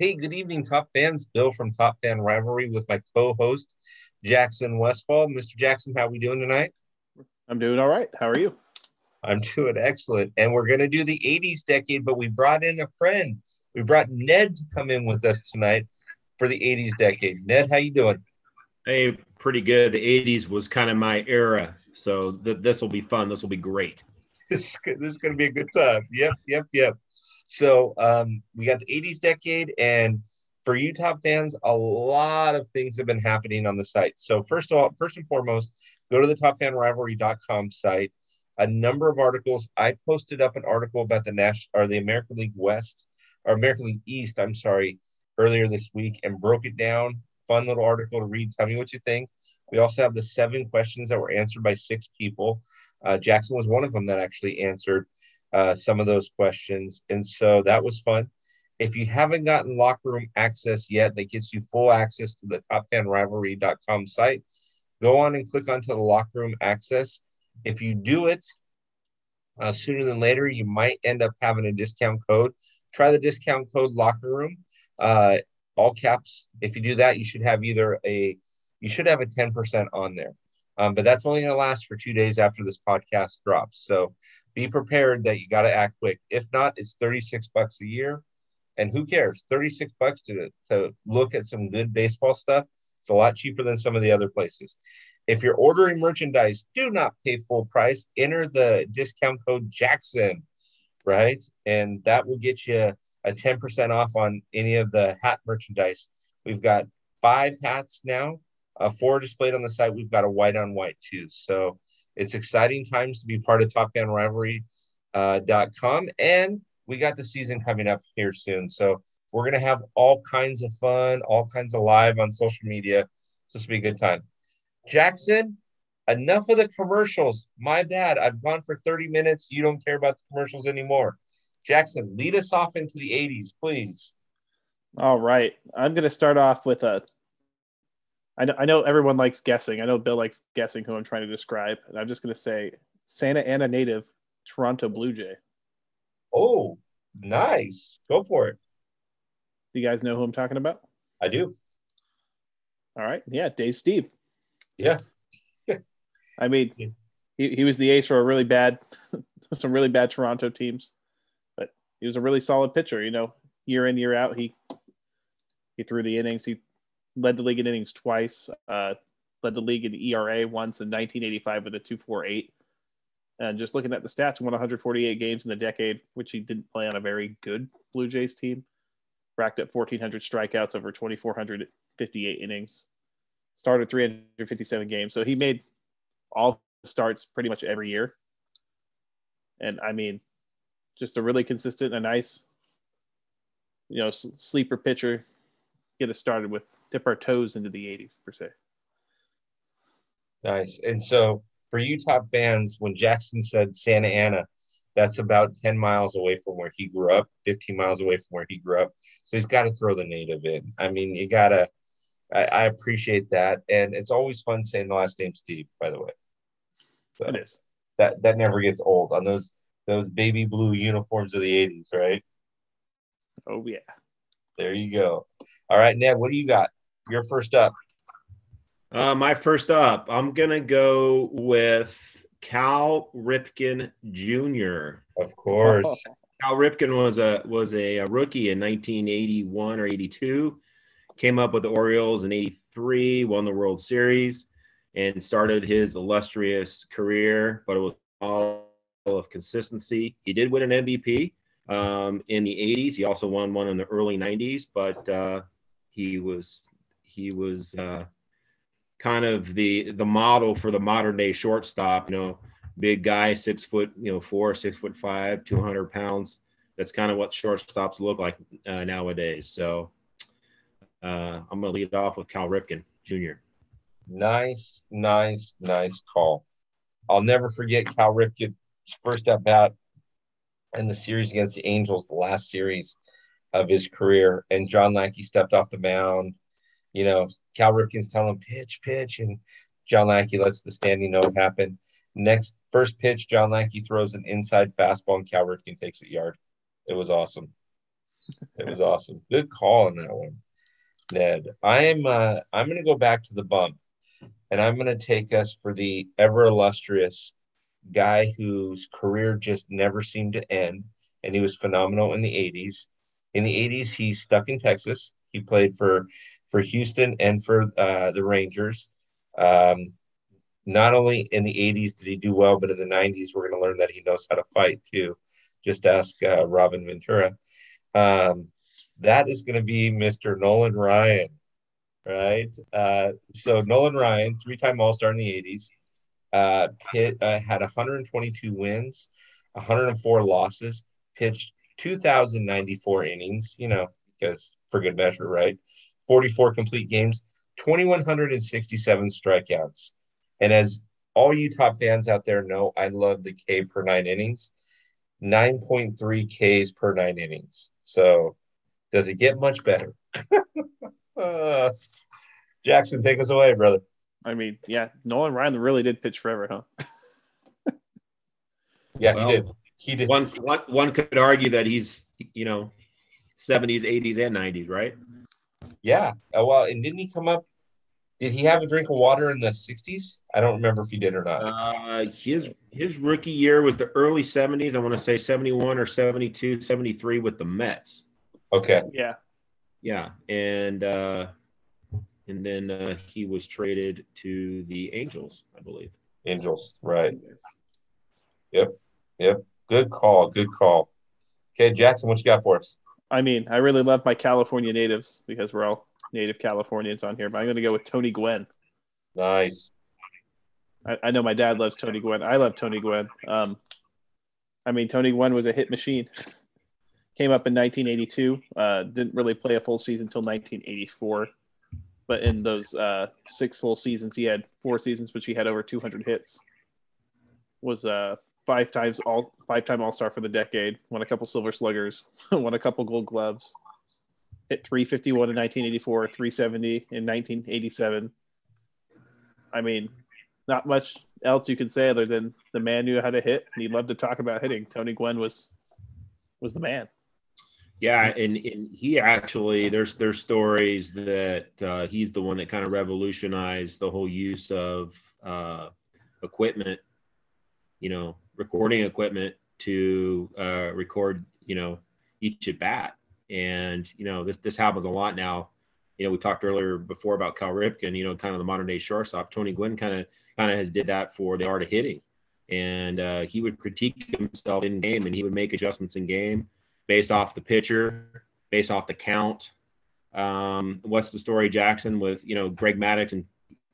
Hey, good evening, top fans. Bill from Top Fan Rivalry with my co-host Jackson Westfall. Mr. Jackson, how are we doing tonight? I'm doing all right. How are you? I'm doing excellent. And we're going to do the 80s decade, but we brought in a friend. We brought Ned to come in with us tonight for the 80s decade. Ned, how you doing? Hey, pretty good. The 80s was kind of my era. So th- this will be fun. This will be great. This, this is going to be a good time. Yep, yep, yep. So um, we got the 80s decade, and for top fans, a lot of things have been happening on the site. So first of all, first and foremost, go to the topfanrivalry.com site. A number of articles. I posted up an article about the national or the American League West or American League East. I'm sorry, earlier this week and broke it down. Fun little article to read. Tell me what you think. We also have the seven questions that were answered by six people. Uh, Jackson was one of them that actually answered uh, some of those questions. And so that was fun. If you haven't gotten locker room access yet, that gets you full access to the topfanrivalry.com site. Go on and click onto the locker room access. If you do it uh, sooner than later, you might end up having a discount code. Try the discount code locker room, uh, all caps. If you do that, you should have either a you should have a 10% on there. Um, but that's only going to last for two days after this podcast drops. So be prepared that you got to act quick. If not, it's 36 bucks a year. And who cares? 36 bucks to, to look at some good baseball stuff. It's a lot cheaper than some of the other places. If you're ordering merchandise, do not pay full price. Enter the discount code Jackson, right? And that will get you a 10% off on any of the hat merchandise. We've got five hats now, uh, four displayed on the site. We've got a white on white too. So it's exciting times to be part of TopFanRivalry.com. Uh, and we got the season coming up here soon. So we're going to have all kinds of fun, all kinds of live on social media. So this will be a good time. Jackson, enough of the commercials. My bad. I've gone for 30 minutes. You don't care about the commercials anymore. Jackson, lead us off into the 80s, please. All right. I'm going to start off with a I know, I know everyone likes guessing. I know Bill likes guessing who I'm trying to describe. And I'm just going to say Santa Ana native, Toronto Blue Jay. Oh, nice. Go for it. Do you guys know who I'm talking about? I do. All right. Yeah. Dave Stieb. Yeah. I mean, he, he was the ace for a really bad, some really bad Toronto teams, but he was a really solid pitcher. You know, year in, year out, he, he threw the innings. He led the league in innings twice, uh, led the league in ERA once in 1985 with a 248. And just looking at the stats, won 148 games in the decade, which he didn't play on a very good Blue Jays team. Racked up 1,400 strikeouts over 2,458 innings. Started 357 games. So he made all starts pretty much every year. And I mean, just a really consistent and nice, you know, sleeper pitcher get us started with dip our toes into the 80s per se. Nice. And so for utah fans, when Jackson said Santa Ana, that's about 10 miles away from where he grew up, 15 miles away from where he grew up. So he's got to throw the native in. I mean, you got to, I, appreciate that. And it's always fun saying the last name Stieb, by the way. So it is. That, that never gets old on those, those baby blue uniforms of the 80s, right? Oh, yeah. There you go. All right, Ned, what do you got? You're first up. Uh, my first up, I'm gonna go with Cal Ripken Jr. Of course. Cal Ripken was a was a, a, rookie in 1981 or 82. Came up with the Orioles in 83, won the World Series, and started his illustrious career. But it was all of consistency. He did win an MVP um, in the 80s. He also won one in the early 90s, but uh, he was he was uh, kind of the the model for the modern day shortstop. You know, big guy, six foot, you know, four, six foot five, two hundred pounds. That's kind of what shortstops look like uh, nowadays. So uh, I'm going to lead off with Cal Ripken Jr. Nice, nice, nice call. I'll never forget Cal Ripken's first at bat in the series against the Angels, the last series of his career. And John Lackey stepped off the mound. You know, Cal Ripken's telling him pitch, pitch, and John Lackey lets the standing note happen. Next first pitch, John Lackey throws an inside fastball, and Cal Ripken takes it yard. It was awesome. it was awesome. Good call on that one, Ned. I'm uh, I'm going to go back to the bump, and I'm going to take us for the ever illustrious guy whose career just never seemed to end, and he was phenomenal in the '80s. In the '80s, he stuck in Texas. He played for for Houston and for uh, the Rangers. Um, not only in the 80s did he do well, but in the 90s, we're going to learn that he knows how to fight too. Just ask uh, Robin Ventura. Um, that is going to be Mr. Nolan Ryan, right? Uh, so Nolan Ryan, three-time All-Star in the 80s, uh, uh, had 122 wins, 104 losses, pitched 2,094 innings, you know, because for good measure, right? 44 complete games, 2,167 strikeouts. And as all you top fans out there know, I love the K per nine innings. 9.3 Ks per nine innings. So does it get much better? uh, Jackson, take us away, brother. I mean, yeah, Nolan Ryan really did pitch forever, huh? yeah, well, he did. He did. One, one, one could argue that he's, you know, 70s, 80s, and 90s, right? Yeah. Uh, well, and didn't he come up did he have a drink of water in the 60s? I don't remember if he did or not. Uh, his his rookie year was the early 70s. I want to say 71 or 72, 73 with the Mets. Okay. Yeah. Yeah, and uh, and then uh, he was traded to the Angels, I believe. Angels, right? Yep. Yep. Good call. Good call. Okay, Jackson, what you got for us? I mean, I really love my California natives because we're all native Californians on here, but I'm going to go with Tony Gwynn. Nice. I, I, know my dad loves Tony Gwynn. I love Tony Gwynn. Um, I mean, Tony Gwynn was a hit machine. Came up in 1982. Uh, didn't really play a full season until 1984. But in those uh, six full seasons, he had four seasons, which he had over 200 hits. Was uh, five times all five time All Star for the decade. Won a couple Silver Sluggers. won a couple Gold Gloves hit 351 in 1984, 370 in 1987. I mean, not much else you can say other than the man knew how to hit and he loved to talk about hitting. Tony Gwynn was was the man. Yeah, and, and he actually there's there's stories that uh, he's the one that kind of revolutionized the whole use of uh, equipment, you know, recording equipment to uh, record, you know, each at bat. And, you know, this, this happens a lot now. You know, we talked earlier before about Cal Ripken, you know, kind of the modern day shortstop. Tony Gwynn kind of kind of did that for the art of hitting. And uh, he would critique himself in game and he would make adjustments in game based off the pitcher, based off the count. Um, what's the story, Jackson, with, you know, Greg Maddux and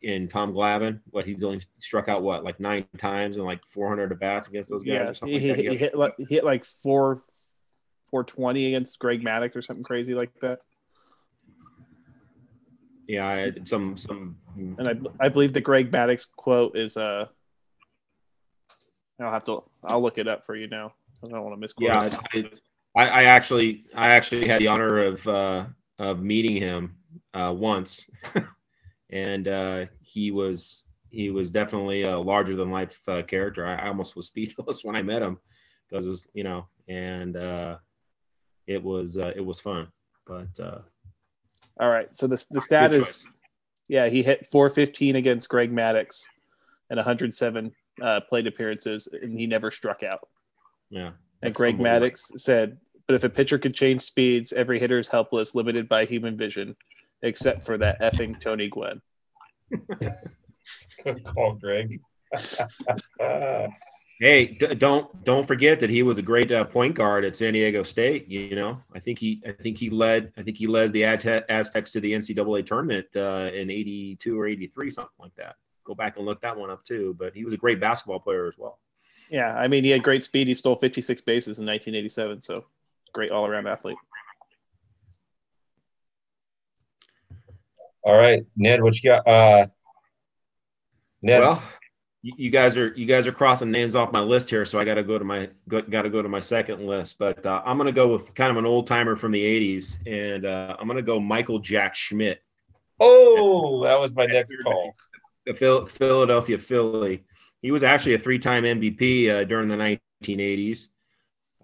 in Tom Glavine, what he's only struck out what like nine times and like 400 at bats against those guys. Yeah, he, like he, hit like, he hit like four 420 against Greg Maddux or something crazy like that. Yeah, I had some some. And I I believe the Greg Maddux quote is uh. I'll have to I'll look it up for you now. I don't want to misquote. Yeah, I, I actually I actually had the honor of uh, of meeting him uh, once, and uh, he was he was definitely a larger than life uh, character. I, I almost was speechless when I met him because it was you know and uh, it was uh, it was fun. But uh, all right, so the the stat is yeah he hit 415 against Greg Maddux and 107 uh, plate appearances, and he never struck out. Yeah, and Greg Maddux said, "But if a pitcher could change speeds, every hitter is helpless, limited by human vision, except for that effing Tony Gwynn. Good call, Greg. Hey, d- don't don't forget that he was a great uh, point guard at San Diego State. You know, I think he I think he led I think he led the Aztecs to the NCAA tournament uh, in '82 or '83, something like that. Go back and look that one up too. But he was a great basketball player as well. Yeah, I mean, he had great speed. He stole 56 bases in 1987, so great all around athlete. All right, Ned, what you got? Uh, Ned. Well, you guys are you guys are crossing names off my list here, so I got to go to my got to go to my second list. But uh, I'm going to go with kind of an old timer from the '80s, and uh, I'm going to go Michael Jack Schmidt. Oh, that was my next call. The Philadelphia Philly. He was actually a three-time MVP uh, during the 1980s.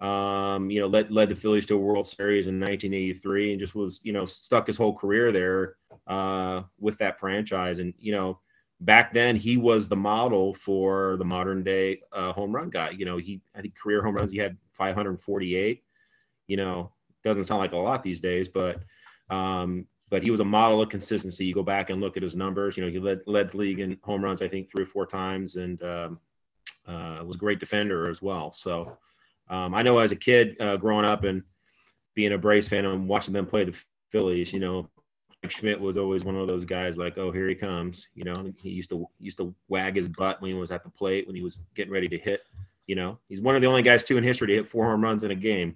Um, you know, led led the Phillies to a World Series in 1983, and just was you know stuck his whole career there uh, with that franchise. And you know, back then he was the model for the modern day uh, home run guy. You know, he I think career home runs he had 548. You know, doesn't sound like a lot these days, but um, but he was a model of consistency. You go back and look at his numbers. You know, he led led the league in home runs I think three or four times, and um, uh, was a great defender as well. So um, I know as a kid uh, growing up and being a Braves fan and watching them play the Phillies, you know, Mike Schmidt was always one of those guys like, oh, here he comes. You know, he used to used to wag his butt when he was at the plate when he was getting ready to hit. You know, he's one of the only guys too in history to hit four home runs in a game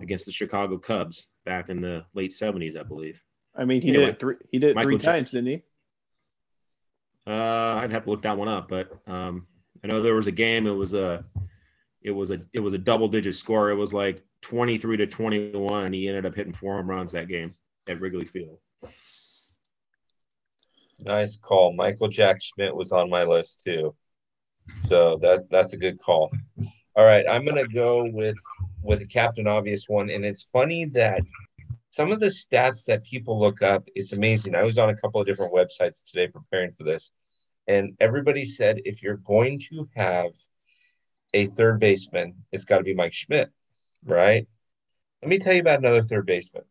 against the Chicago Cubs back in the late seventies, I believe. I mean, he anyway, did it three. He did it Michael three times, didn't he? Uh, I'd have to look that one up, but um, I know there was a game. It was a, it was a, it was a double digit score. It was like twenty three to twenty one. He ended up hitting four home runs that game at Wrigley Field. Nice call. Michael Jack Schmidt was on my list too. So that that's a good call. All right, I'm gonna go with with the Captain Obvious one, and it's funny that some of the stats that people look up, it's amazing. I was on a couple of different websites today preparing for this, and everybody said if you're going to have a third baseman, it's got to be Mike Schmidt, right? Let me tell you about another third baseman.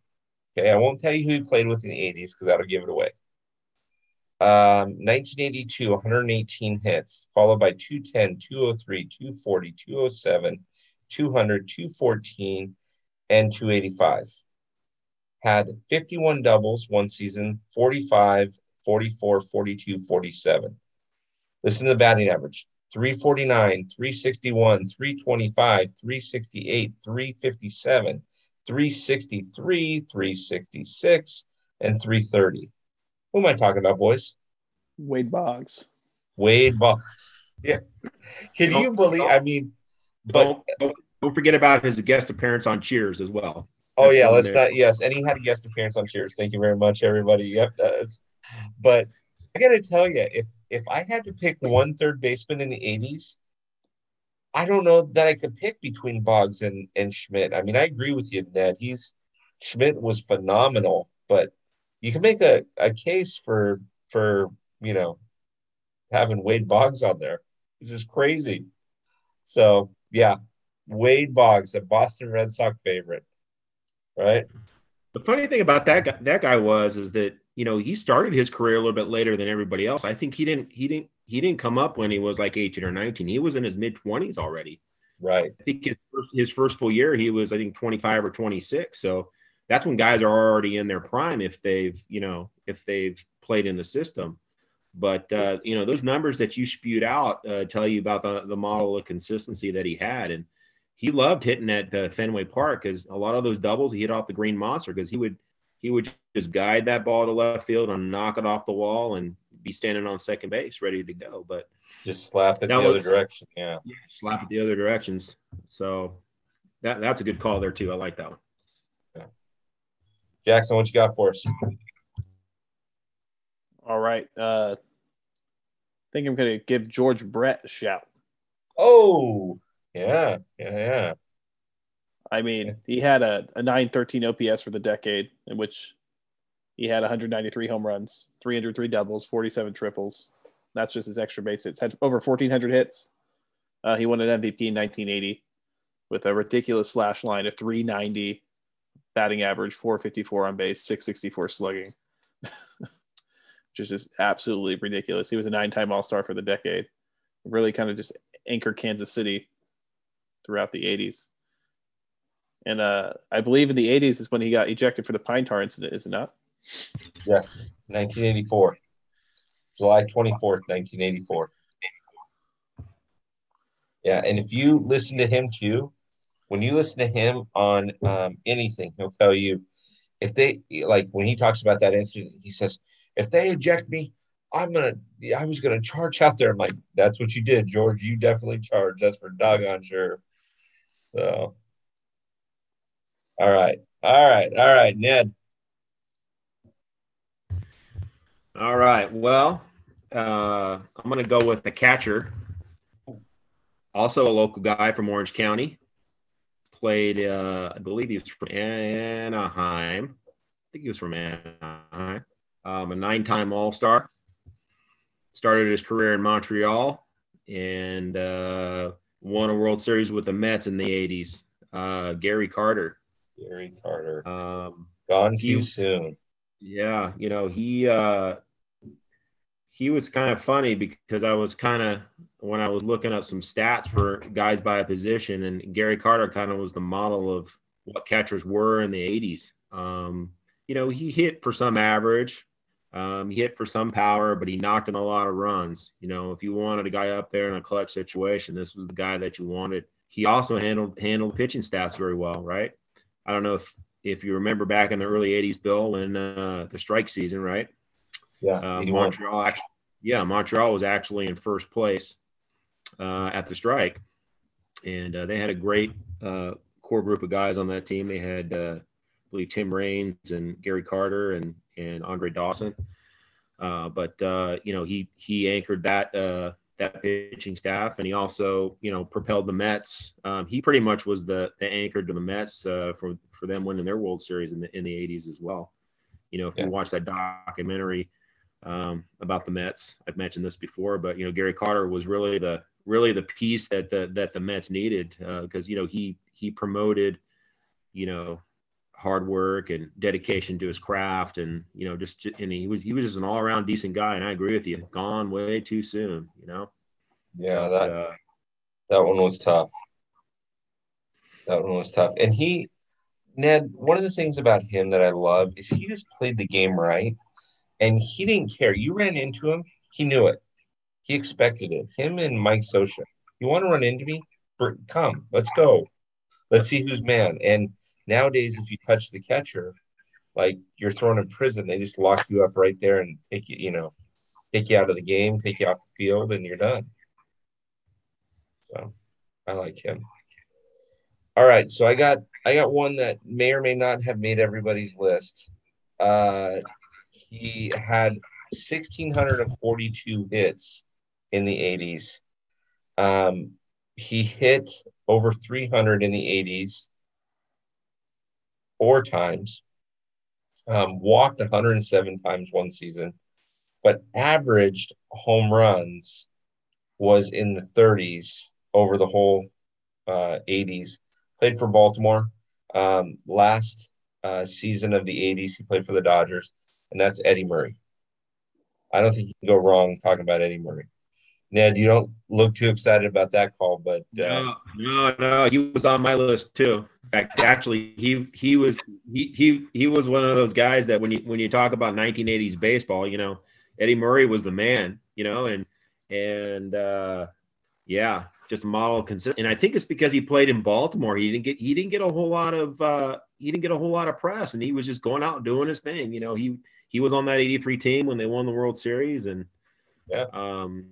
Okay, I won't tell you who he played with in the 80s because that'll give it away. Um, 1982, 118 hits, followed by 210, 203, 240, 207, 200, 214, and 285. Had 51 doubles one season, 45, 44, 42, 47. Listen to the batting average 349, 361, 325, 368, 357, 363, 366, and 330. Who am I talking about, boys? Wade Boggs. Wade Boggs. Yeah. Can you believe? I mean, but don't, don't, forget about his guest appearance on Cheers as well. Oh That's yeah, let's there. not. Yes, and he had a guest appearance on Cheers. Thank you very much, everybody. Yep. That's, but I got to tell you, if if I had to pick mm-hmm. one third baseman in the '80s, I don't know that I could pick between Boggs and and Schmidt. I mean, I agree with you, Ned. He's Schmidt was phenomenal, but you can make a, a case for for you know having Wade Boggs on there. It's just crazy. So yeah, Wade Boggs, a Boston Red Sox favorite, right? The funny thing about that guy, that guy was is that you know he started his career a little bit later than everybody else. I think he didn't he didn't he didn't come up when he was like 18 or 19. He was in his mid 20s already. Right. I think his first, his first full year he was I think 25 or 26. So that's when guys are already in their prime if they've you know if they've played in the system. But uh, you know those numbers that you spewed out uh, tell you about the, the model of consistency that he had, and he loved hitting at uh, Fenway Park because a lot of those doubles he hit off the green monster because he would he would just guide that ball to left field and knock it off the wall and be standing on second base ready to go. But just slap it the other direction, yeah. yeah, slap it the other directions. So that that's a good call there too. I like that one. Yeah. Jackson, what you got for us? All right. Uh, I think I'm going to give George Brett a shout. Oh, yeah, yeah, yeah. I mean, he had a, a 913 OPS for the decade, in which he had 193 home runs, 303 doubles, 47 triples. That's just his extra base hits. Had over 1,400 hits. Uh, he won an MVP in 1980 with a ridiculous slash line of 390 batting average, 454 on base, 664 slugging. which is just absolutely ridiculous. He was a nine-time All-Star for the decade. Really kind of just anchored Kansas City throughout the 80s. And uh, I believe in the 80s is when he got ejected for the pine tar incident, is it not? Yes, 1984. July 24th, 1984. Yeah, and if you listen to him too, when you listen to him on um, anything, he'll tell you if they like when he talks about that incident, he says, if they eject me, I'm gonna I was gonna charge out there. I'm like, that's what you did, George. You definitely charged. That's for doggone sure. So all right. All right. All right, Ned. All right. Well, uh, I'm gonna go with the catcher. Also a local guy from Orange County. played, uh, I believe he was from Anaheim. I think he was from Anaheim. Um, a nine-time All-Star. Started his career in Montreal and uh, won a World Series with the Mets in the '80s. Uh, Gary Carter. Gary Carter. Um, Gone too he- soon. yeah, you know, he uh he was kind of funny because I was kind of when I was looking up some stats for guys by a position and Gary Carter kind of was the model of what catchers were in the 80s. Um, you know, he hit for some average. Um, he hit for some power, but he knocked in a lot of runs. You know, if you wanted a guy up there in a clutch situation, this was the guy that you wanted. He also handled handled pitching stats very well, right? I don't know if if you remember back in the early 80s, Bill, when uh, the strike season, right? Yeah. Uh. Montreal, actually, yeah, Montreal was actually in first place uh, at the strike, and uh, they had a great uh, core group of guys on that team. They had, uh, I believe, Tim Raines and Gary Carter and and Andre Dawson. Uh, but uh, you know, he he anchored that uh, that pitching staff, and he also you know propelled the Mets. Um, he pretty much was the the anchor to the Mets uh, for for them winning their World Series in the in the 80s as well. You know, if Yeah. you watch that documentary um, about the Mets, I've mentioned this before, but you know, Gary Carter was really the really the piece that the that the Mets needed because you know he he promoted you know hard work and dedication to his craft and you know just and he was he was just an all-around decent guy and I agree with you gone way too soon you know Yeah, that uh, that one was tough. That one was tough. And he, Ned, one of the things about him that I love is he just played the game right. And he didn't care. You ran into him, he knew it. He expected it. Him and Mike Scioscia. You want to run into me? Come, let's go. Let's see who's man. And nowadays, if you touch the catcher, like you're thrown in prison, they just lock you up right there and take you, you know, take you out of the game, take you off the field, and you're done. So I like him. All right, so I got I got one that may or may not have made everybody's list. Uh, he had 1,642 hits in the 80s. Um, he hit over 300 in the 80s four times, um, walked 107 times one season, but averaged home runs was in the 30s over the whole uh, 80s. Played for Baltimore. Um, last uh, season of the 80s, he played for the Dodgers, and that's Eddie Murray. I don't think you can go wrong talking about Eddie Murray. Ned, you don't look too excited about that call, but uh, no, no, no, he was on my list too. In fact, actually, he he was he he he was one of those guys that when you when you talk about 1980s baseball, you know, Eddie Murray was the man, you know, and and uh, yeah, just a model of consist. And I think it's because he played in Baltimore. He didn't get he didn't get a whole lot of uh, he didn't get a whole lot of press, and he was just going out and doing his thing. You know, he he was on that 83 team when they won the World Series, and Yeah. um,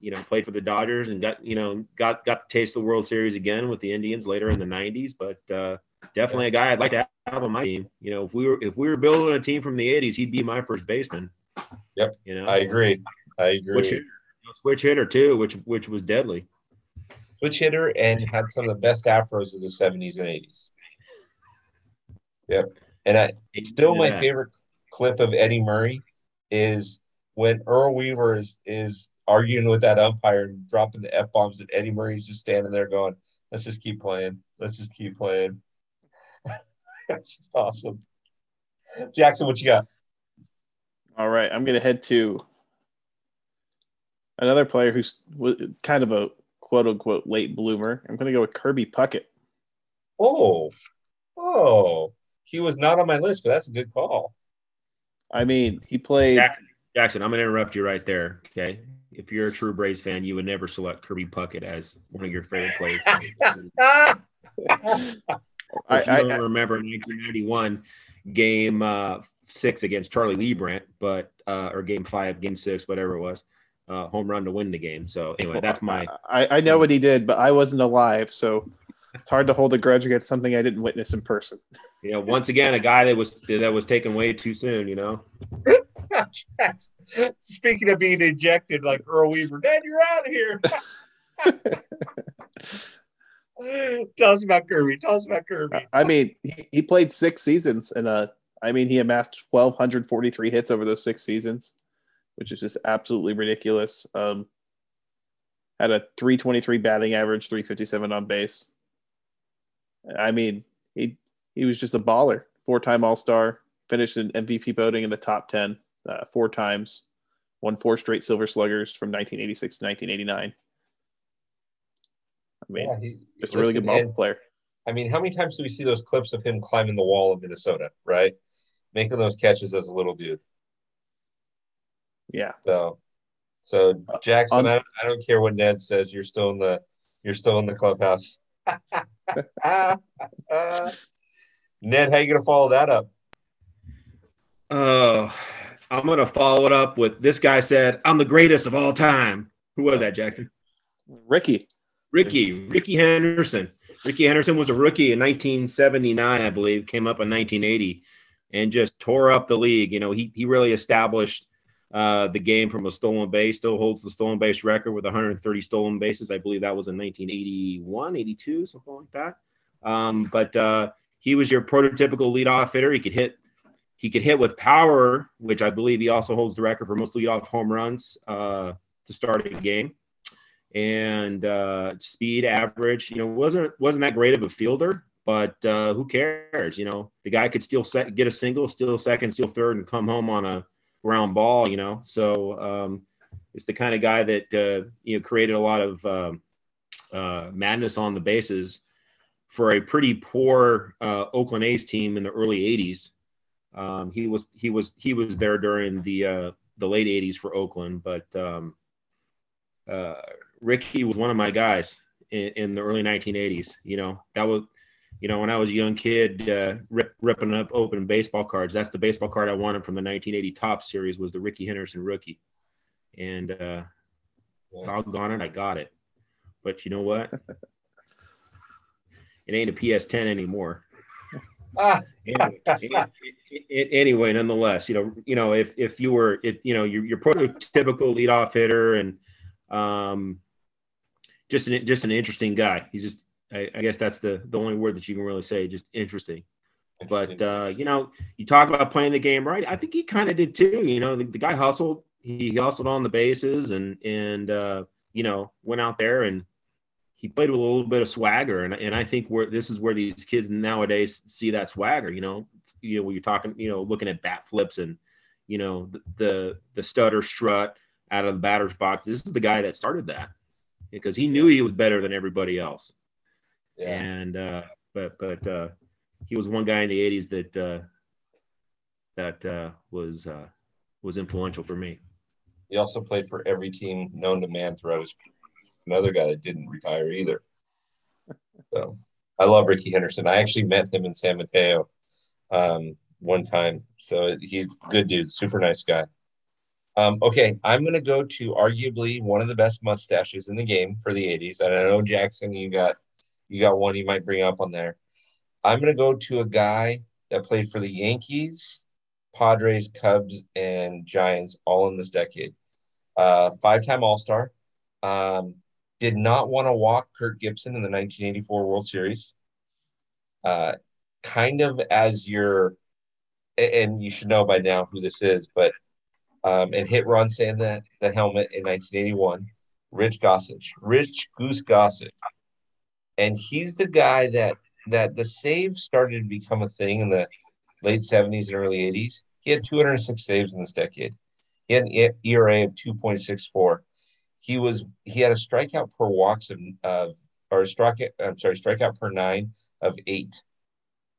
you know, played for the Dodgers and got, you know, got got to taste the World Series again with the Indians later in the 90s. But uh, definitely a guy I'd like to have on my team. You know, if we were if we were building a team from the 80s, he'd be my first baseman. Yep. You know, I agree. I agree. hitter, switch hitter too, which which was deadly. Switch hitter and had some of the best afros of the 70s and 80s. Yep. And I it's still my favorite clip of Eddie Murray is when Earl Weaver is is arguing with that umpire and dropping the F bombs, and Eddie Murray's just standing there going, Let's just keep playing. Let's just keep playing. That's just awesome. Jackson, what you got? All right, I'm going to head to another player who's kind of a quote unquote late bloomer. I'm going to go with Kirby Puckett. Oh, oh, he was not on my list, but that's a good call. I mean, he played. Jackson, Jackson, I'm gonna interrupt you right there. Okay. If you're a true Braves fan, you would never select Kirby Puckett as one of your favorite players. I, if I, don't remember 1991 game uh, six against Charlie Leibrandt, but uh, or game five, game six, whatever it was, uh, home run to win the game. So anyway, that's my I, I know what he did, but I wasn't alive, so it's hard to hold a grudge against something I didn't witness in person. you know once again a guy that was that was taken way too soon. You know, Speaking of being ejected like Earl Weaver, Dad, you're out of here. Tell us about Kirby. Tell us about Kirby. I mean, he, he played six seasons and uh I mean he amassed 1243 hits over those six seasons, which is just absolutely ridiculous. Um had a 323 batting average, 357 on base. I mean, he he was just a baller. Four-time All-Star, finished in MVP voting in the top 10 uh, four times, won four straight Silver Sluggers from 1986 to 1989. I mean, Yeah, he- just a really good ball and- player. I mean, how many times do we see those clips of him climbing the wall of Minnesota, right? Making those catches as a little dude. Yeah. So, so Jackson, on- I, I don't care what Ned says. You're still in the you're still in the clubhouse. Ned, how you gonna follow that up? Oh, I'm gonna follow it up with this guy said, "I'm the greatest of all time." Who was that, Jackson? Rickey. Rickey, Rickey Henderson. Rickey Henderson was a rookie in 1979, I believe, came up in 1980 and just tore up the league. You know, he, he really established uh, the game from a stolen base, still holds the stolen base record with 130 stolen bases. I believe that was in 1981, 82, something like that. Um, but uh, he was your prototypical leadoff hitter. He could hit. He could hit with power, which I believe he also holds the record for most leadoff home runs uh, to start a game and uh, speed average. You know, wasn't wasn't that great of a fielder, but uh, who cares? You know, the guy could steal get a single, steal second, steal third, and come home on a ground ball. You know, so um, it's the kind of guy that uh, you know created a lot of um, uh, madness on the bases for a pretty poor uh, Oakland A's team in the early '80s. Um, he was he was he was there during the uh, the late '80s for Oakland, but um, uh, Rickey was one of my guys in, in, the early 1980s. You know, that was, you know, when I was a young kid, uh, rip, ripping up open baseball cards. That's the baseball card I wanted from the 1980 Topps Series was the Rickey Henderson rookie, and uh, doggone it, I got it. But you know what? it ain't a PS10 anymore. Ah. anyway, anyway, nonetheless, you know, you know, if if you were, if you know, you're, you're prototypical leadoff hitter and um, just an just an interesting guy. He's just, I, I, guess that's the the only word that you can really say, just interesting. interesting. But uh, you know, you talk about playing the game right. I think he kind of did too. You know, the, the, guy hustled. He hustled on the bases and and uh, you know went out there and he played with a little bit of swagger. And and I think where this is where these kids nowadays see that swagger. You know, you know when you're talking, you know, looking at bat flips and you know the the, the stutter strut out of the batter's box. This is the guy that started that because he knew he was better than everybody else. Yeah. And uh, but but uh, he was one guy in the '80s that uh, that uh, was uh, was influential for me. He also played for every team known to man throughout his. Another guy that didn't retire either. So I love Rickey Henderson. I actually met him in San Mateo um, one time. So he's good dude, super nice guy. Um, okay, I'm going to go to arguably one of the best mustaches in the game for the 80s. And I know Jackson, you got you got one you might bring up on there. I'm going to go to a guy that played for the Yankees, Padres, Cubs, and Giants all in this decade. Uh, five-time All-Star. Um, did not want to walk Kirk Gibson in the 1984 World Series. Uh, kind of as your, and you should know by now who this is, but um, and hit Ron Cey in the helmet in 1981. Rich Gossage, Rich Goose Gossage, and he's the guy that that the save started to become a thing in the late 70s and early 80s. He had 206 saves in this decade. He had an ERA of 2.64. He was he had a strikeout per walks of, of or a strikeout I'm sorry strikeout per nine of eight,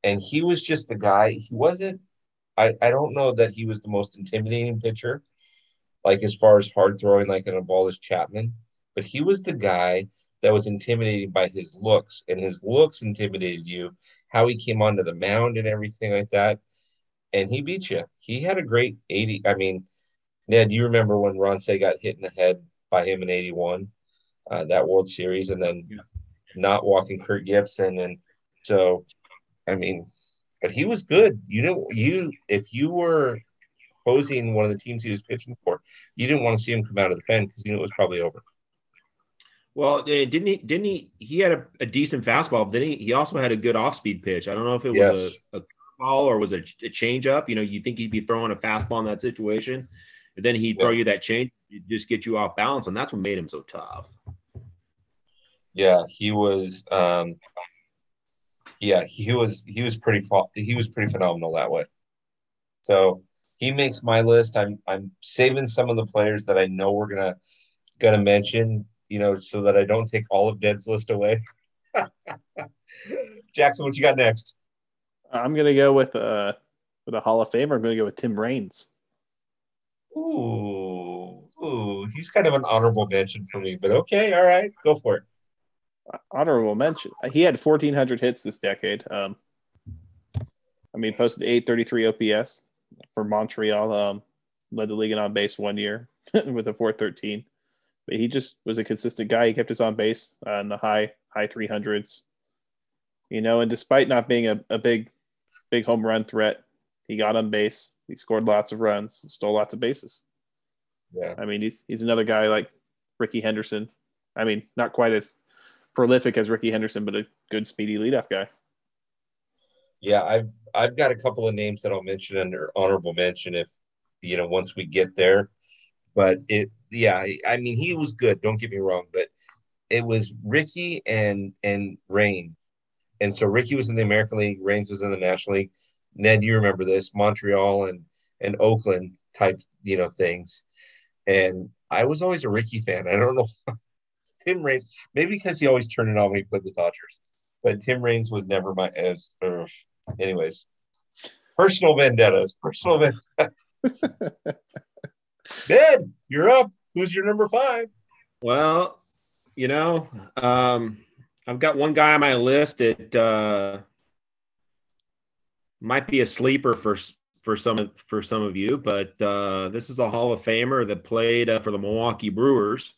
and he was just the guy. He wasn't I, I don't know that he was the most intimidating pitcher, like as far as hard throwing, like an Aroldis Chapman, but he was the guy that was intimidated by his looks, and his looks intimidated you, how he came onto the mound and everything like that. And he beat you. He had a great 80. I mean, Ned, do you remember when Ron Cey got hit in the head by him in 81, uh, that World Series, and then yeah. not walking Kirk Gibson? And so, I mean, but he was good. You know, you if you were posing one of the teams he was pitching for, you didn't want to see him come out of the pen because you knew it was probably over. Well, didn't he? Didn't he? He had a, a decent fastball. But then he, he also had a good off-speed pitch. I don't know if it was a, a ball or was it a, change up. You know, you think he'd be throwing a fastball in that situation, and then he'd throw you that change, just get you off balance, and that's what made him so tough. Yeah, he was. Um, yeah, he was. He was pretty. He was pretty phenomenal that way. So he makes my list. I'm. I'm saving some of the players that I know we're gonna gonna mention. You know, so that I don't take all of Ned's list away. Jackson, what you got next? I'm gonna go with uh with a Hall of Famer. I'm gonna go with Tim Raines. Ooh, ooh, he's kind of an honorable mention for me, but okay, all right, go for it. Honorable mention. He had 1,400 hits this decade. Um, I mean, posted 833 OPS for Montreal. Um, led the league in on base one year with a 413. But he just was a consistent guy. He kept his on base uh, in the high high 300s. You know, and despite not being a, a big big home run threat, he got on base. He scored lots of runs, stole lots of bases. Yeah, I mean, he's he's another guy like Rickey Henderson. I mean, not quite as prolific as Rickey Henderson, but a good speedy leadoff guy. yeah, I've I've got a couple of names that I'll mention under honorable mention if you know once we get there. But it, yeah, I mean, he was good. Don't get me wrong, but it was Rickey and and Rain, and so Rickey was in the American League, Raines was in the National League. Ned, you remember this? Montreal and and Oakland type, you know, things. And I was always a Rickey fan. I don't know. Tim Raines, maybe because he always turned it on when he played the Dodgers, but Tim Raines was never my as. Uh, anyways, personal vendettas. Personal vendettas. Ned, you're up. Who's your number five? Well, you know, um, I've got one guy on my list that uh, might be a sleeper for for some of for some of you, but uh, this is a Hall of Famer that played uh, for the Milwaukee Brewers,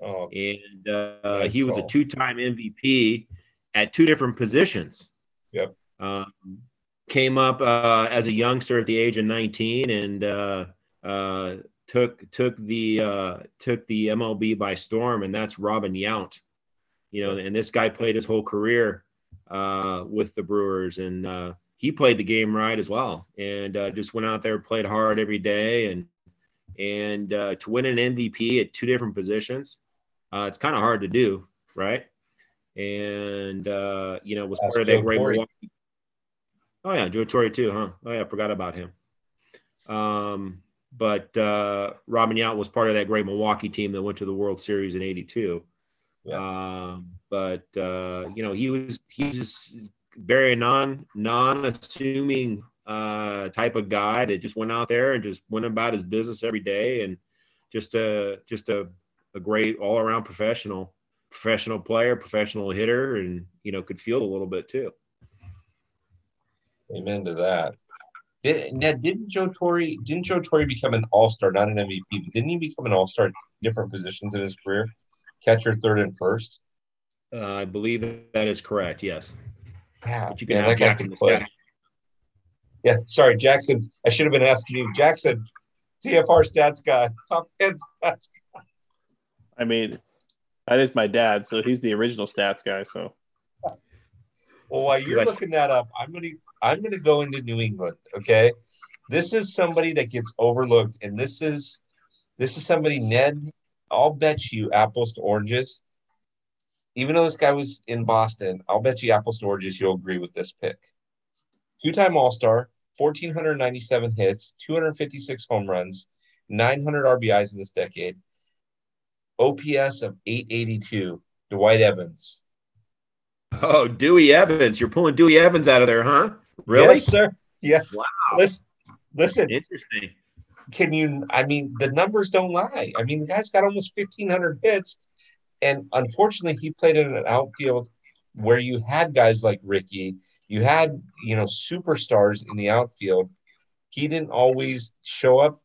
Oh, and uh, Nice he was a two-time MVP at two different positions. Yep. Um, came up uh, as a youngster at the age of 19 and uh, uh, took took the uh, took the MLB by storm, and that's Robin Yount. You know, and this guy played his whole career uh, with the Brewers, and uh, he played the game right as well, and uh, just went out there, played hard every day, and and uh, to win an MVP at two different positions, uh, it's kind of hard to do, right? And uh, you know, was That's part of that great Milwaukee. Oh yeah, Joe Torre too, huh? Oh yeah, I forgot about him. Um, but uh, Robin Yount was part of that great Milwaukee team that went to the World Series in '82. Um, but uh, you know, he was he's just very non non assuming uh, type of guy that just went out there and just went about his business every day and just a just a, a great all around professional professional player, professional hitter, and you know could field a little bit too. amen to that. Did, Ned, didn't Joe Torre didn't Joe Torre become an all star, not an MVP, but didn't he become an all star different positions in his career? Catcher, third, and first. Uh, I believe that is correct. Yes, Yeah, but you can man, have that guy Jackson the play. stat. Yeah, sorry, Jackson. I should have been asking you, Jackson, TFR stats guy, top ten stats. I mean, that is my dad, so he's the original stats guy. So Well, while you're Right. looking that up, I'm gonna I'm gonna go into New England. Okay, this is somebody that gets overlooked, and this is this is somebody Ned. I'll bet you apples to oranges. Even though this guy was in Boston, I'll bet you Apple to oranges you'll agree with this pick. Two-time All-Star, 1,497 hits, 256 home runs, 900 RBIs in this decade, OPS of 882. Dwight Evans. Oh, Dewey Evans! You're pulling Dewey Evans out of there, huh? Really? Yes, sir. Yeah. Wow. Listen, listen. Interesting. Can you? I mean, the numbers don't lie. I mean, the guy's got almost fifteen hundred hits, and unfortunately, he played in an outfield where you had guys like Rickey. You had you know superstars in the outfield. He didn't always show up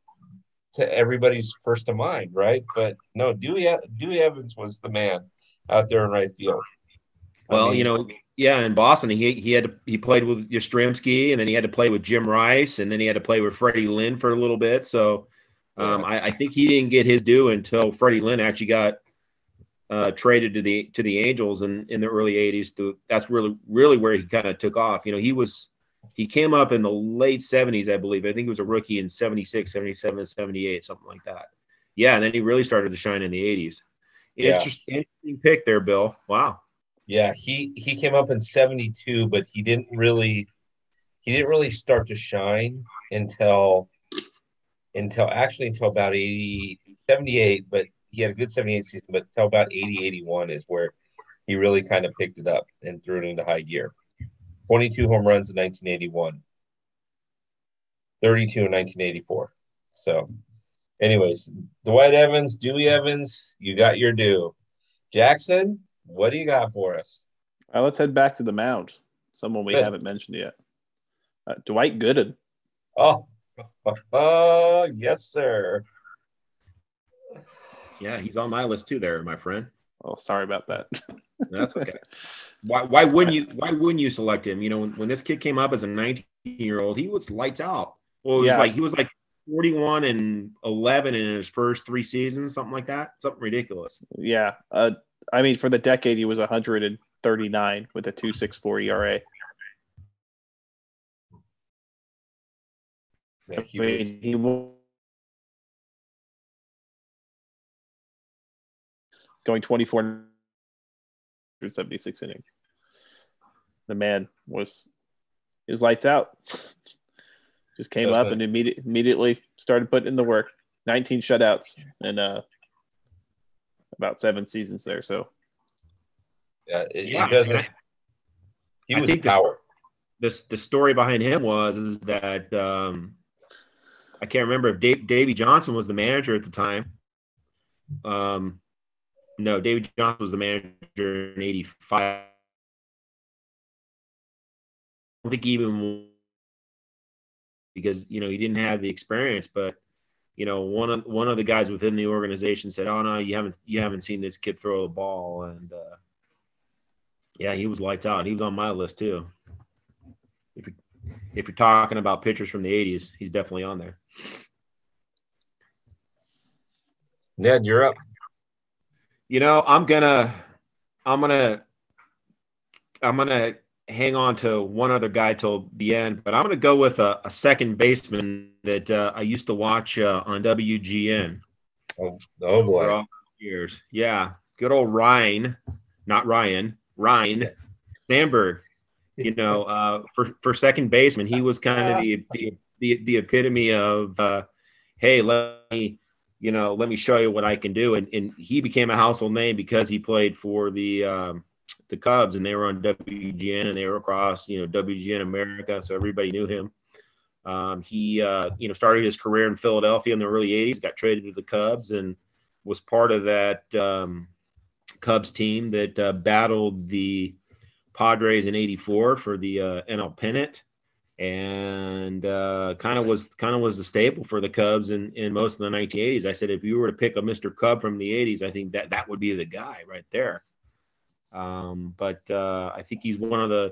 to everybody's first of mind, right? But no, Dewey Dewey Evans was the man out there in right field. I Well, mean, you know, yeah, in Boston, he he had to, he played with Yastrzemski, and then he had to play with Jim Rice, and then he had to play with Freddie Lynn for a little bit. So, um, I, I think he didn't get his due until Freddie Lynn actually got uh, traded to the to the Angels in, in the early 80s. To, that's really really where he kind of took off. You know, he was he came up in the late 70s, I believe. I think he was a rookie in 76, 77, 78, something like that. Yeah, and then he really started to shine in the 80s. Yeah. Interesting, interesting pick there, Bill. Wow. Yeah, he he came up in 72, but he didn't really he didn't really start to shine until until actually until about 80 78, but he had a good 78 season, but until about 80 81 is where he really kind of picked it up and threw it into high gear. 22 home runs in 1981, 32 in 1984. So, anyways, Dwight Evans, Dewey Evans, you got your due. Jackson, what do you got for us? All right, let's head back to the mound. Someone we Good. haven't mentioned yet. Uh, Dwight Gooden. Oh, oh, yes, sir. Yeah, he's on my list too, there, my friend. Oh, sorry about that. That's okay. why why wouldn't you why wouldn't you select him? You know, when, when this kid came up as a 19 year old, he was lights out. Well, it was Yeah. like he was like 41 and 11 in his first three seasons, something like that. Something ridiculous. yeah. Uh, I mean, for the decade, he was 139 with a 2.64 ERA. Yeah, he I was- mean, he going 24 through 76 innings. The man was his lights out. Just came That's up right. and immediate, immediately started putting in the work. 19 shutouts and uh, about seven seasons there. So yeah, it, Yeah, it doesn't. and I- He I was think this- power. This the story behind him was is that um, I can't remember if Dave, Davey Johnson was the manager at the time. Um, no, David Johnson was the manager in '85. I don't think even because you know he didn't have the experience, but you know one of one of the guys within the organization said, "Oh no, you haven't you haven't seen this kid throw a ball," and uh, yeah, he was lights out. He was on my list too. If you if you're talking about pitchers from the '80s, he's definitely on there. Ned, you're up. You know, I'm gonna, I'm gonna, I'm gonna hang on to one other guy till the end, but I'm gonna go with a, a second baseman that uh, I used to watch uh, on WGN Oh, oh boy. years. Yeah, good old Ryan, not Ryan, Ryne Sandberg. You know, uh, for for second baseman, he was kind of the the the, the epitome of, uh, hey, let me, you know, let me show you what I can do. And and he became a household name because he played for the um, the Cubs and they were on WGN and they were across, you know, WGN America, so everybody knew him. Um, he, uh, you know, started his career in Philadelphia in the early '80s, got traded to the Cubs, and was part of that um, Cubs team that uh, battled the Padres in '84 for the uh, NL pennant, and uh, kind of was kind of was the staple for the Cubs in, in most of the 1980s. I said if you were to pick a Mr. Cub from the '80s, I think that that would be the guy right there. Um, but uh, I think he's one of the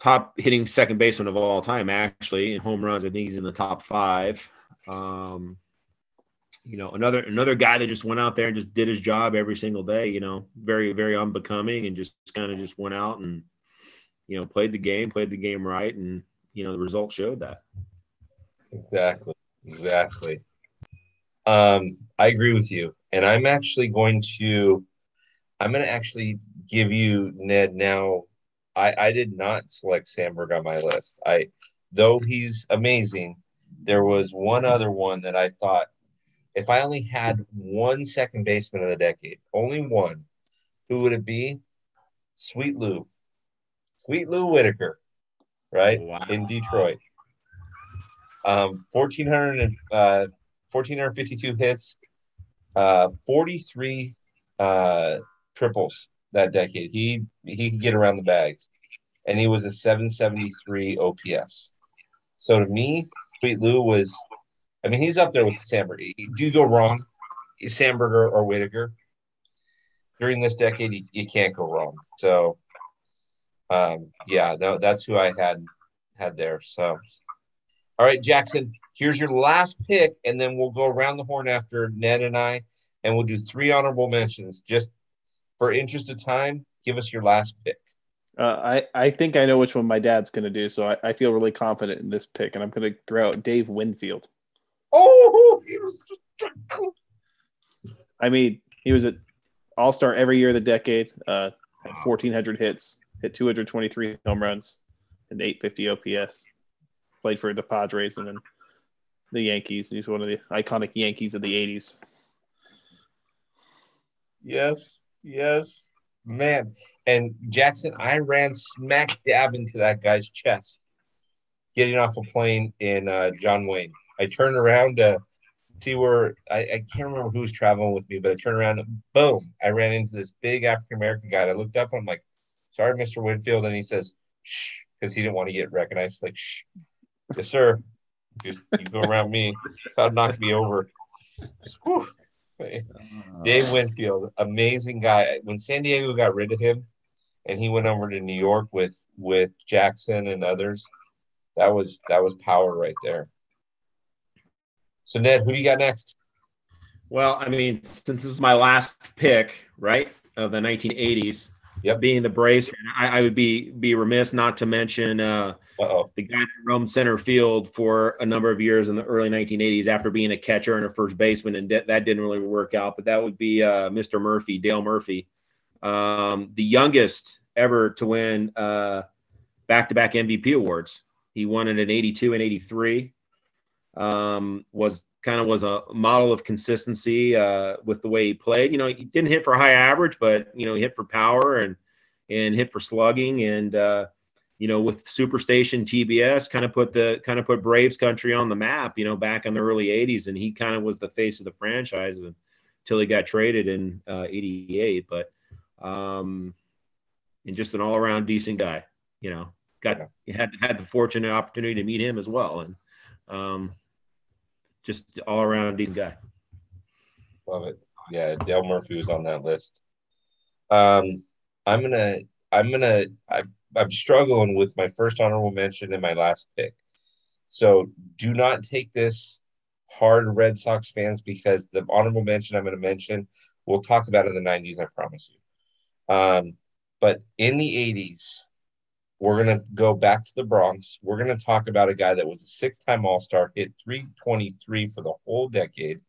top hitting second baseman of all time, actually. In home runs, I think he's in the top five. Um, you know, another another guy that just went out there and just did his job every single day. You know, very very unbecoming, and just kind of just went out and you know played the game, played the game right, and you know the results showed that. Exactly. Exactly. Um, I agree with you. And I'm actually going to I'm gonna actually give you Ned now. I, I did not select Sandberg on my list. I though he's amazing, there was one other one that I thought if I only had one second baseman of the decade, only one, who would it be? Sweet Lou. Sweet Lou Whitaker, right? Wow. in Detroit. Um, 1,400, and, uh, 1,452 hits, uh, 43 uh, triples that decade. He he could get around the bags, and he was a 773 OPS. So to me, Sweet Lou was, I mean, he's up there with Sandberg. Do you go wrong, Sandberg or, or Whitaker? During this decade, you, you can't go wrong. So, um, yeah, no, that's who I had had there. So, all right, Jackson, here's your last pick, and then we'll go around the horn after Ned and I, and we'll do three honorable mentions. Just for interest of time, give us your last pick. Uh, I, I think I know which one my dad's going to do, so I, I feel really confident in this pick, and I'm going to throw out Dave Winfield. Oh, he was I mean, he was an all star every year of the decade, uh, had 1,400 hits, hit 223 home runs, and 850 OPS. Played for the Padres and then the Yankees. He's one of the iconic Yankees of the 80s. Yes, yes, man. And Jackson, I ran smack dab into that guy's chest getting off a plane in uh, John Wayne. I turned around to see where I, I, can't remember who was traveling with me, but I turned around boom, I ran into this big African American guy. I looked up I'm like, sorry, Mr. Winfield. And he says, shh, because he didn't want to get recognized. Like, shh, yes, sir. Just you go around me, that'll knock me over. Dave Winfield, amazing guy. When San Diego got rid of him and he went over to New York with with Jackson and others, that was that was power right there. So Ned, who do you got next? Well, I mean, since this is my last pick, right, of the 1980s, yep. being the Braves, I, I would be be remiss not to mention uh, the guy that roamed center field for a number of years in the early 1980s after being a catcher and a first baseman, and de- that didn't really work out. But that would be uh, Mr. Murphy, Dale Murphy, um, the youngest ever to win uh, back-to-back MVP awards. He won it in 82 and 83 um, was kind of was a model of consistency uh, with the way he played. You know, he didn't hit for high average, but you know, he hit for power and and hit for slugging and uh, you know, with Superstation TBS, kind of put the kind of put Braves country on the map. You know, back in the early '80s, and he kind of was the face of the franchise until he got traded in '88. Uh, but um, and just an all-around decent guy. You know, got had had the fortunate opportunity to meet him as well, and um, just all around decent guy. Love it. Yeah, Dale Murphy was on that list. Um, I'm gonna, I'm gonna, I, I'm struggling with my first honorable mention and my last pick. So do not take this hard, Red Sox fans, because the honorable mention I'm going to mention, we'll talk about in the 90s, I promise you. Um, but in the 80s, we're going to go back to the Bronx. We're going to talk about a guy that was a six time All Star, hit 323 for the whole decade,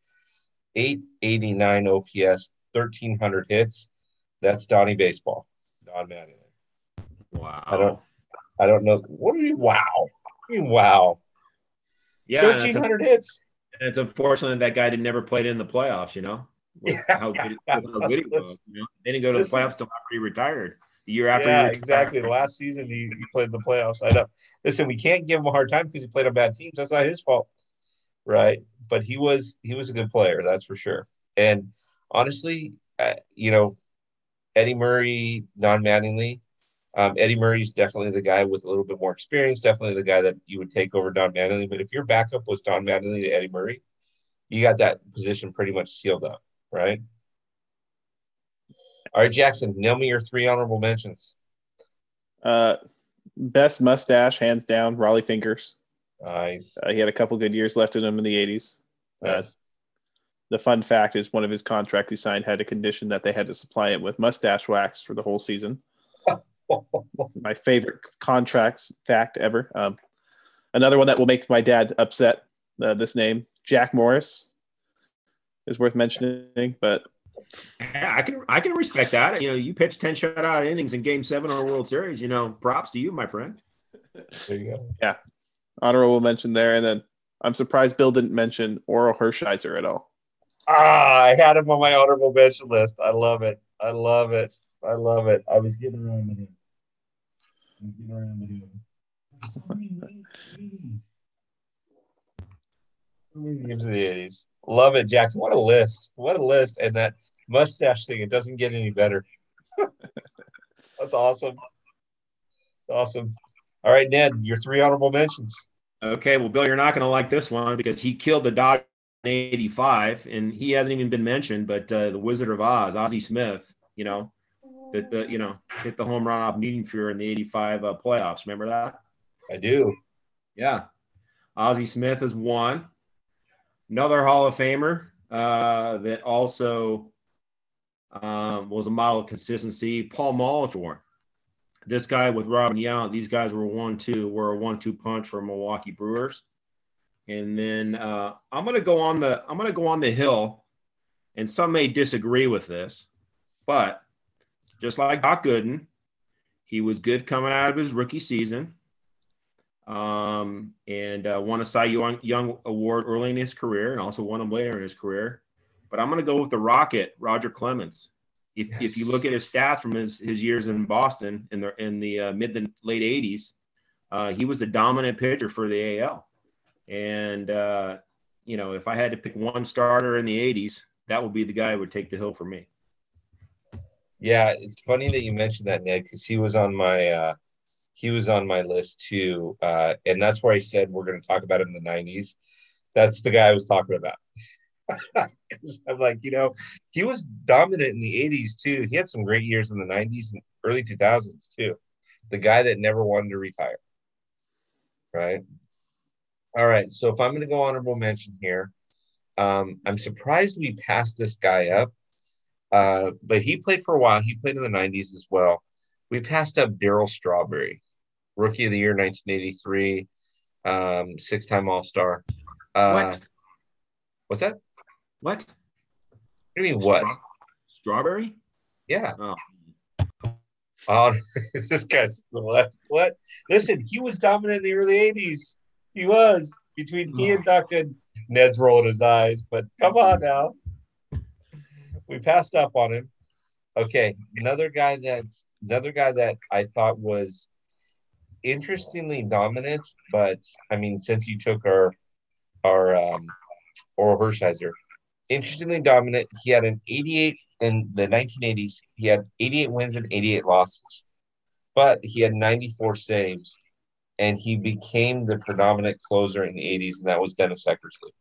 889 OPS, 1,300 hits. That's Donnie Baseball, Don Mattingly. Wow. I don't, I don't know. What do you mean, wow? Mean, wow. Yeah. 1,300 hits. And it's unfortunate that guy didn't never played in the playoffs, you know? Yeah. How good, how good he was. You know? They didn't go to the playoffs until after he retired the year after. Yeah, exactly. The last season he, he played the playoffs. I know. Listen, we can't give him a hard time because he played on bad teams. That's not his fault, right? But he was he was a good player, that's for sure. And honestly, uh, you know, Eddie Murray, Don Mattingly. Um, Eddie Murray's definitely the guy with a little bit more experience. Definitely the guy that you would take over Don Mattingly. But if your backup was Don Mattingly to Eddie Murray, you got that position pretty much sealed up, right? All right, Jackson, nail me your three honorable mentions. Uh, best mustache, hands down, Rollie Fingers. Nice. Uh, he had a couple good years left in him in the 80s. Uh, the fun fact is one of his contracts he signed had a condition that they had to supply him with mustache wax for the whole season. my favorite contracts fact ever. Um, another one that will make my dad upset. Uh, this name, Jack Morris, is worth mentioning, but I can I can respect that. You know, you pitched ten shutout innings in Game Seven of the World Series. You know, props to you, my friend. There you go. Yeah, honorable mention there, and then I'm surprised Bill didn't mention Orel Hershiser at all. Ah, I had him on my honorable mention list. I love it. I love it. I love it. I was getting around to him. I was getting around to him. Games of the 80s. Love it, Jackson. What a list. What a list. And that mustache thing, it doesn't get any better. That's awesome. Awesome. All right, Ned, your three honorable mentions. Okay, well, Bill, you're not going to like this one because he killed the Dodgers in 85, and he hasn't even been mentioned, but uh, the Wizard of Oz, Ozzie Smith, you know, that the you know hit the home run off Niedenfuer in the 85 uh, playoffs. Remember that? I do. Yeah. Ozzie Smith is one. Another Hall of Famer, uh, that also um, was a model of consistency. Paul Molitor. This guy with Robin Yount, these guys were one two, were a one two punch for Milwaukee Brewers. And then uh, I'm gonna go on the I'm gonna go on the hill, and some may disagree with this, but just like Doc Gooden, he was good coming out of his rookie season, um, and uh, won a Cy Young, Young Award early in his career, and also won them later in his career. But I'm gonna go with the Rocket, Roger Clemens. If, yes. if you look at his stats from his, his years in Boston in the in the uh, mid to late 80s, uh, he was the dominant pitcher for the AL. And uh, you know, if I had to pick one starter in the 80s, that would be the guy who would take the hill for me. Yeah, it's funny that you mentioned that, Ned, because he was on my uh, he was on my list too, uh, and that's where I said we're going to talk about him in the '90s. That's the guy I was talking about. I'm like, you know, he was dominant in the 80s too. He had some great years in the 90s and early 2000s too. The guy that never wanted to retire. Right. All right. So if I'm going to go honorable mention here, um, I'm surprised we passed this guy up. Uh, but he played for a while. He played in the 90s as well. We passed up Darryl Strawberry, rookie of the year 1983, um, six time All Star. Uh, what? What's that? What? What do you mean what? Strawberry? Yeah. Oh. Oh, this guy's what? What? Listen, he was dominant in the early '80s. He was between he and Duncan. Ned's rolling his eyes, but come on now. We passed up on him. Okay, another guy that another guy that I thought was interestingly dominant, but I mean, since you took our our um, Orel Hershiser, interestingly dominant. He had an 88 in the 1980s. He had 88 wins and 88 losses, but he had 94 saves, and he became the predominant closer in the 80s, and that was Dennis Eckersley.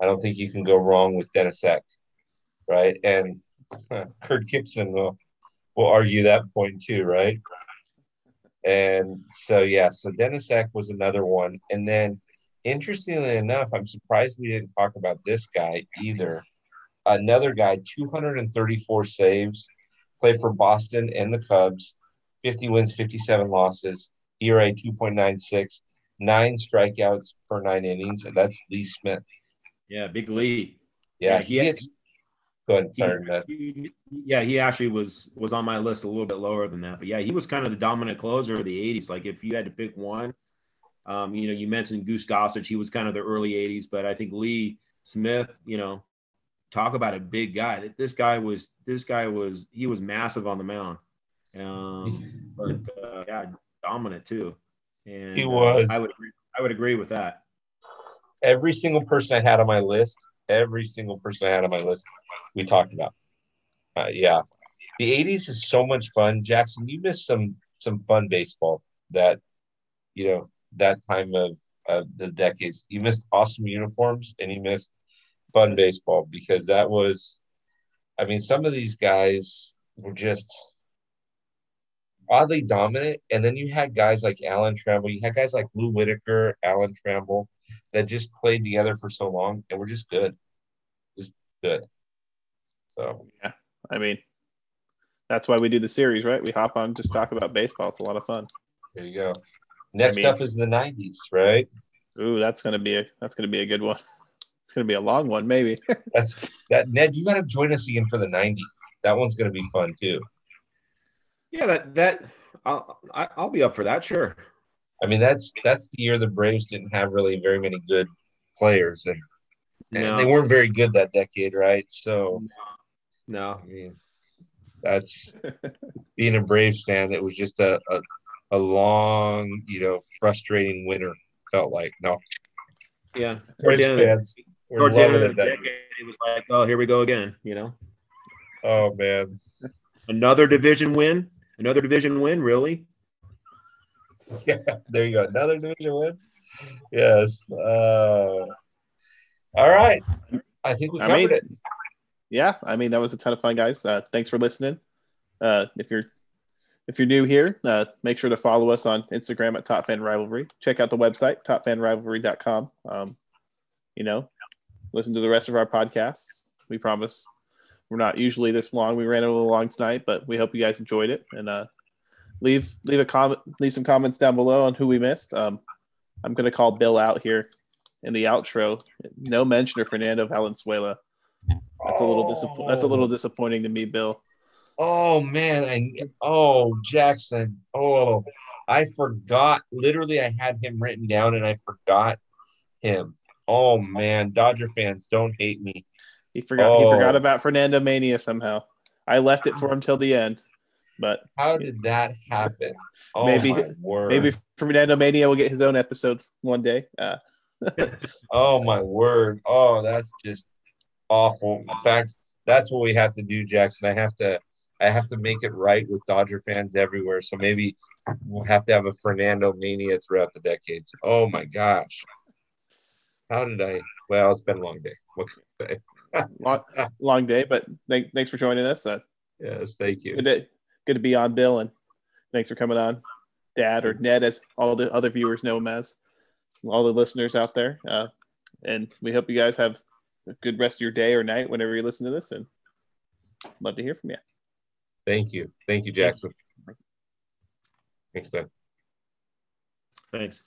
I don't think you can go wrong with Dennis Eck, right? And Kirk Gibson will will argue that point too, right? And so yeah, so Dennis Eck was another one, and then interestingly enough, I'm surprised we didn't talk about this guy either. Another guy, 234 saves, played for Boston and the Cubs, 50 wins, 57 losses, ERA 2.96, nine strikeouts per nine innings, and that's Lee Smith. Yeah, big Lee. Yeah, yeah he, he gets. Go ahead. Sorry, yeah, he actually was was on my list a little bit lower than that, but yeah, he was kind of the dominant closer of the '80s. Like if you had to pick one, um, you know, you mentioned Goose Gossage. He was kind of the early 80s, but I think Lee Smith, you know, talk about a big guy. This guy was, this guy was, he was massive on the mound. Um, but uh, yeah, dominant too. And he was. Uh, I would agree, I would agree with that. Every single person I had on my list, every single person I had on my list, we talked about. Uh, yeah, the '80s is so much fun. Jackson, you missed some some fun baseball that you know that time of, of the decades. You missed awesome uniforms and you missed fun baseball because that was, I mean, some of these guys were just oddly dominant. And then you had guys like Alan Trammell, you had guys like Lou Whitaker, Alan Trammell that just played together for so long and were just good. Just good. So, yeah, I mean, that's why we do the series, right? We hop on, just talk about baseball. It's a lot of fun. There you go. Next I mean, up is the '90s, right? Ooh, that's gonna be a that's gonna be a good one. It's gonna be a long one, maybe. that's that Ned. You got to join us again for the '90s. That one's gonna be fun too. Yeah, that that I'll I'll be up for that. Sure. I mean, that's that's the year the Braves didn't have really very many good players, and, and no. they weren't very good that decade, right? So, no, I mean, that's being a Braves fan. It was just a, a a long, you know, frustrating winter. Felt like no. Yeah, the fans, the end of decade, it was like, oh, here we go again. You know. Oh man. Another division win. Another division win. Really. Yeah, there you go. Another division win. Yes. Uh, all right. I think we covered I mean, it. Yeah, I mean that was a ton of fun, guys. Uh, thanks for listening. Uh, if you're if you're new here, uh, make sure to follow us on Instagram at Top Fan Rivalry. Check out the website, topfanrivalry.com. Um, you know, listen to the rest of our podcasts. We promise we're not usually this long. We ran a little long tonight, but we hope you guys enjoyed it. And uh, leave leave a comment, leave some comments down below on who we missed. Um, I'm going to call Bill out here in the outro. No mention of Fernando Valenzuela. That's a little disappointing. That's a little disappointing to me, Bill. Oh man, I oh Jackson. Oh, I forgot. Literally, I had him written down and I forgot him. Oh man, Dodger fans, don't hate me. He forgot. Oh. He forgot about Fernando Mania somehow. I left it for him till the end, but how did that happen? Oh, maybe maybe Fernando Mania will get his own episode one day. Uh. oh my word! Oh, that's just awful. In fact, that's what we have to do, Jackson. I have to I have to make it right with Dodger fans everywhere. So maybe we'll have to have a Fernando mania throughout the decades. Oh my gosh. How did I? Well, it's been a long day. What can I say? long, long day, but th- thanks for joining us. Uh, yes, thank you. Good to, good to be on, Bill, and thanks for coming on, Dad or Ned, as all the other viewers know him as, all the listeners out there. Uh, and we hope you guys have a good rest of your day or night whenever you listen to this, and love to hear from you. Thank you. Thank you, Jackson. Thanks, Dan. Thanks.